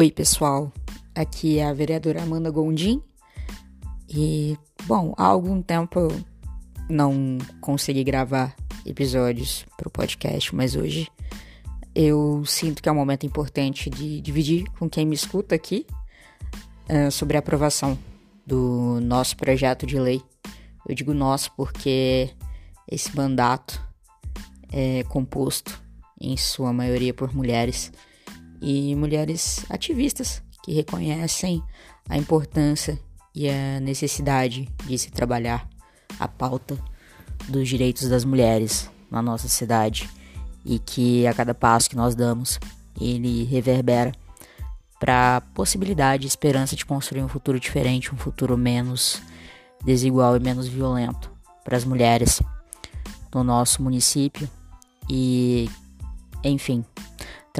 Oi, pessoal. Aqui é a vereadora Amanda Gondim. E, bom, há algum tempo eu não consegui gravar episódios para o podcast, mas hoje eu sinto que é um momento importante de dividir com quem me escuta aqui uh, sobre a aprovação do nosso projeto de lei. Eu digo nosso porque esse mandato é composto, em sua maioria, por mulheres e mulheres ativistas que reconhecem a importância e a necessidade de se trabalhar a pauta dos direitos das mulheres na nossa cidade e que a cada passo que nós damos ele reverbera para possibilidade e esperança de construir um futuro diferente, um futuro menos desigual e menos violento para as mulheres no nosso município e enfim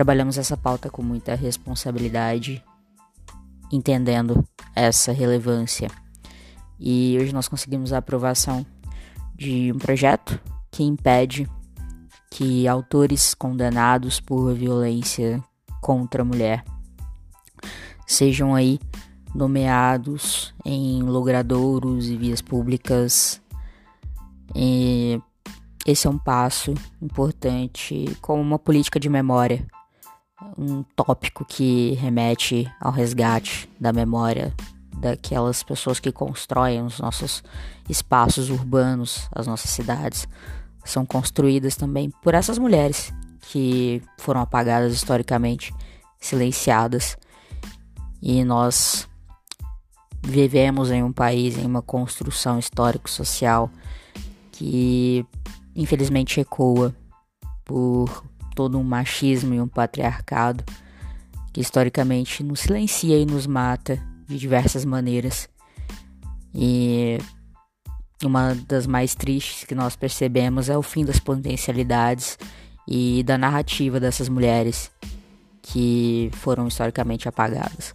trabalhamos essa pauta com muita responsabilidade, entendendo essa relevância. E hoje nós conseguimos a aprovação de um projeto que impede que autores condenados por violência contra a mulher sejam aí nomeados em logradouros e vias públicas e esse é um passo importante como uma política de memória um tópico que remete ao resgate da memória daquelas pessoas que constroem os nossos espaços urbanos, as nossas cidades, são construídas também por essas mulheres que foram apagadas historicamente, silenciadas. E nós vivemos em um país em uma construção histórico-social que infelizmente ecoa por todo um machismo e um patriarcado que historicamente nos silencia e nos mata de diversas maneiras. E uma das mais tristes que nós percebemos é o fim das potencialidades e da narrativa dessas mulheres que foram historicamente apagadas.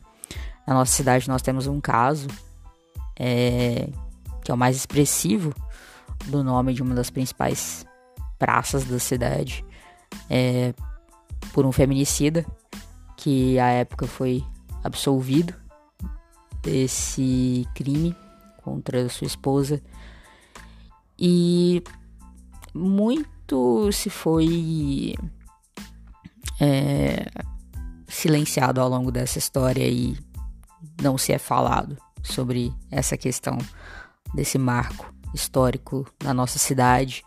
Na nossa cidade nós temos um caso é, que é o mais expressivo do nome de uma das principais praças da cidade, é, por um feminicida que à época foi absolvido desse crime contra sua esposa. E muito se foi é, silenciado ao longo dessa história e não se é falado sobre essa questão desse marco histórico na nossa cidade.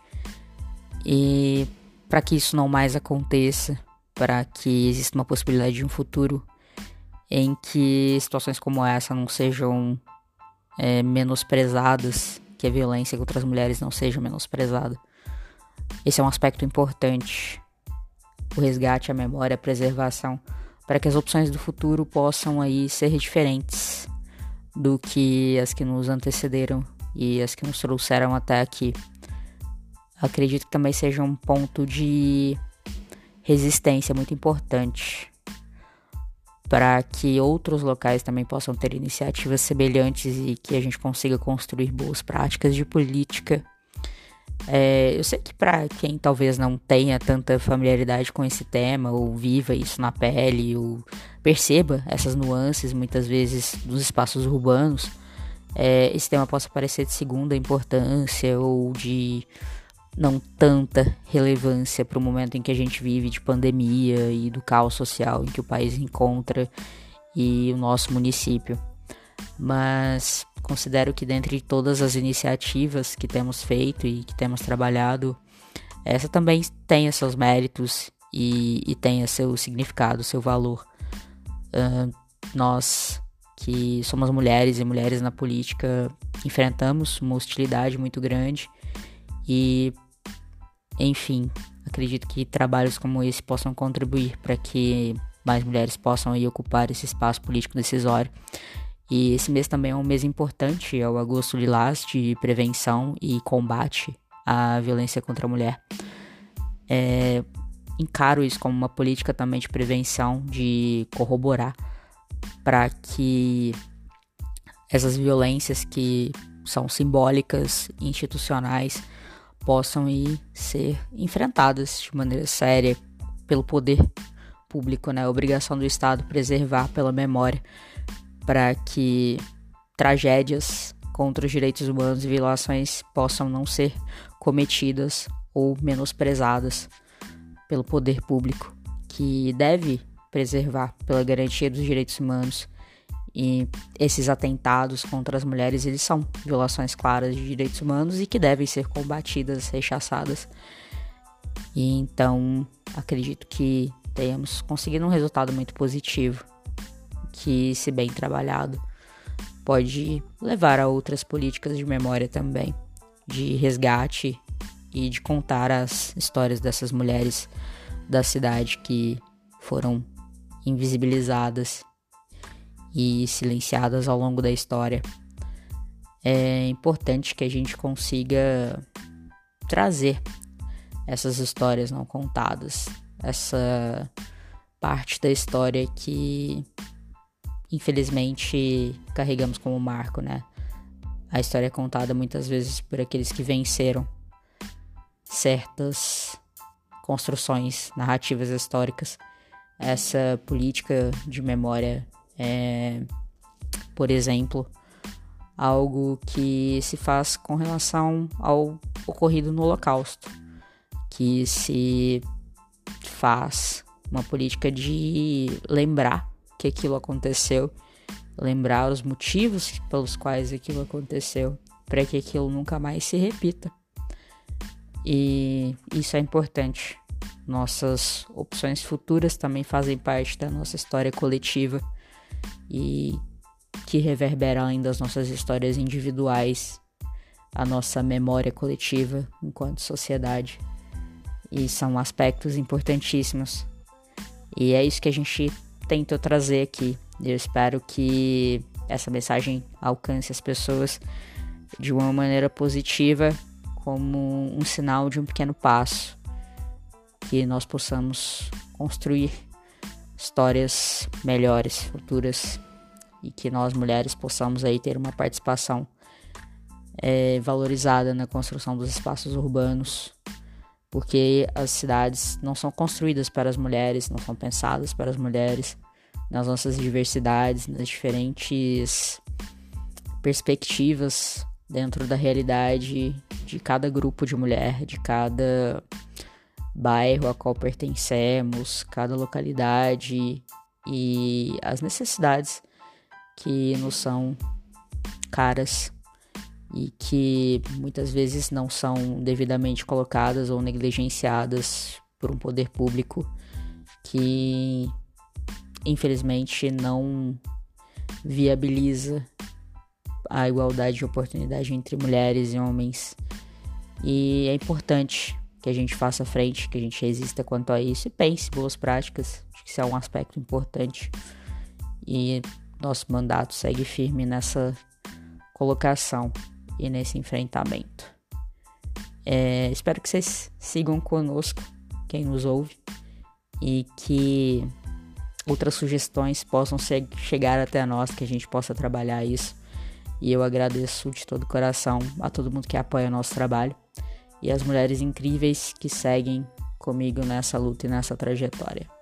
E para que isso não mais aconteça, para que exista uma possibilidade de um futuro em que situações como essa não sejam é, menosprezadas, que a violência contra as mulheres não seja menosprezada. Esse é um aspecto importante. O resgate, a memória, a preservação, para que as opções do futuro possam aí ser diferentes do que as que nos antecederam e as que nos trouxeram até aqui acredito que também seja um ponto de resistência muito importante para que outros locais também possam ter iniciativas semelhantes e que a gente consiga construir boas práticas de política. É, eu sei que para quem talvez não tenha tanta familiaridade com esse tema, ou viva isso na pele, ou perceba essas nuances muitas vezes dos espaços urbanos, é, esse tema possa parecer de segunda importância ou de não tanta relevância para o momento em que a gente vive de pandemia e do caos social em que o país encontra e o nosso município. Mas considero que dentre todas as iniciativas que temos feito e que temos trabalhado, essa também tem seus méritos e, e tenha seu significado, seu valor. Uh, nós que somos mulheres e mulheres na política enfrentamos uma hostilidade muito grande e enfim, acredito que trabalhos como esse possam contribuir para que mais mulheres possam ocupar esse espaço político decisório. E esse mês também é um mês importante, é o Agosto Lilás, de prevenção e combate à violência contra a mulher. É, encaro isso como uma política também de prevenção, de corroborar para que essas violências que são simbólicas, institucionais, possam ir ser enfrentadas de maneira séria pelo poder público, né? A obrigação do Estado preservar pela memória para que tragédias contra os direitos humanos e violações possam não ser cometidas ou menosprezadas pelo poder público, que deve preservar pela garantia dos direitos humanos. E esses atentados contra as mulheres, eles são violações claras de direitos humanos e que devem ser combatidas, rechaçadas. E então, acredito que tenhamos conseguido um resultado muito positivo, que se bem trabalhado, pode levar a outras políticas de memória também, de resgate e de contar as histórias dessas mulheres da cidade que foram invisibilizadas e silenciadas ao longo da história. É importante que a gente consiga trazer essas histórias não contadas, essa parte da história que infelizmente carregamos como marco, né? A história é contada muitas vezes por aqueles que venceram certas construções narrativas históricas. Essa política de memória é, por exemplo, algo que se faz com relação ao ocorrido no Holocausto, que se faz uma política de lembrar que aquilo aconteceu, lembrar os motivos pelos quais aquilo aconteceu, para que aquilo nunca mais se repita. E isso é importante. Nossas opções futuras também fazem parte da nossa história coletiva e que reverbera além das nossas histórias individuais, a nossa memória coletiva enquanto sociedade. E são aspectos importantíssimos. E é isso que a gente tento trazer aqui. Eu espero que essa mensagem alcance as pessoas de uma maneira positiva, como um sinal de um pequeno passo, que nós possamos construir histórias melhores, futuras, e que nós mulheres possamos aí ter uma participação é, valorizada na construção dos espaços urbanos, porque as cidades não são construídas para as mulheres, não são pensadas para as mulheres, nas nossas diversidades, nas diferentes perspectivas dentro da realidade de cada grupo de mulher, de cada bairro a qual pertencemos, cada localidade e as necessidades que nos são caras e que muitas vezes não são devidamente colocadas ou negligenciadas por um poder público que infelizmente não viabiliza a igualdade de oportunidade entre mulheres e homens. E é importante que a gente faça frente, que a gente resista quanto a isso e pense boas práticas. Acho que isso é um aspecto importante. E nosso mandato segue firme nessa colocação e nesse enfrentamento. É, espero que vocês sigam conosco, quem nos ouve, e que outras sugestões possam chegar até nós, que a gente possa trabalhar isso. E eu agradeço de todo o coração a todo mundo que apoia o nosso trabalho e as mulheres incríveis que seguem comigo nessa luta e nessa trajetória.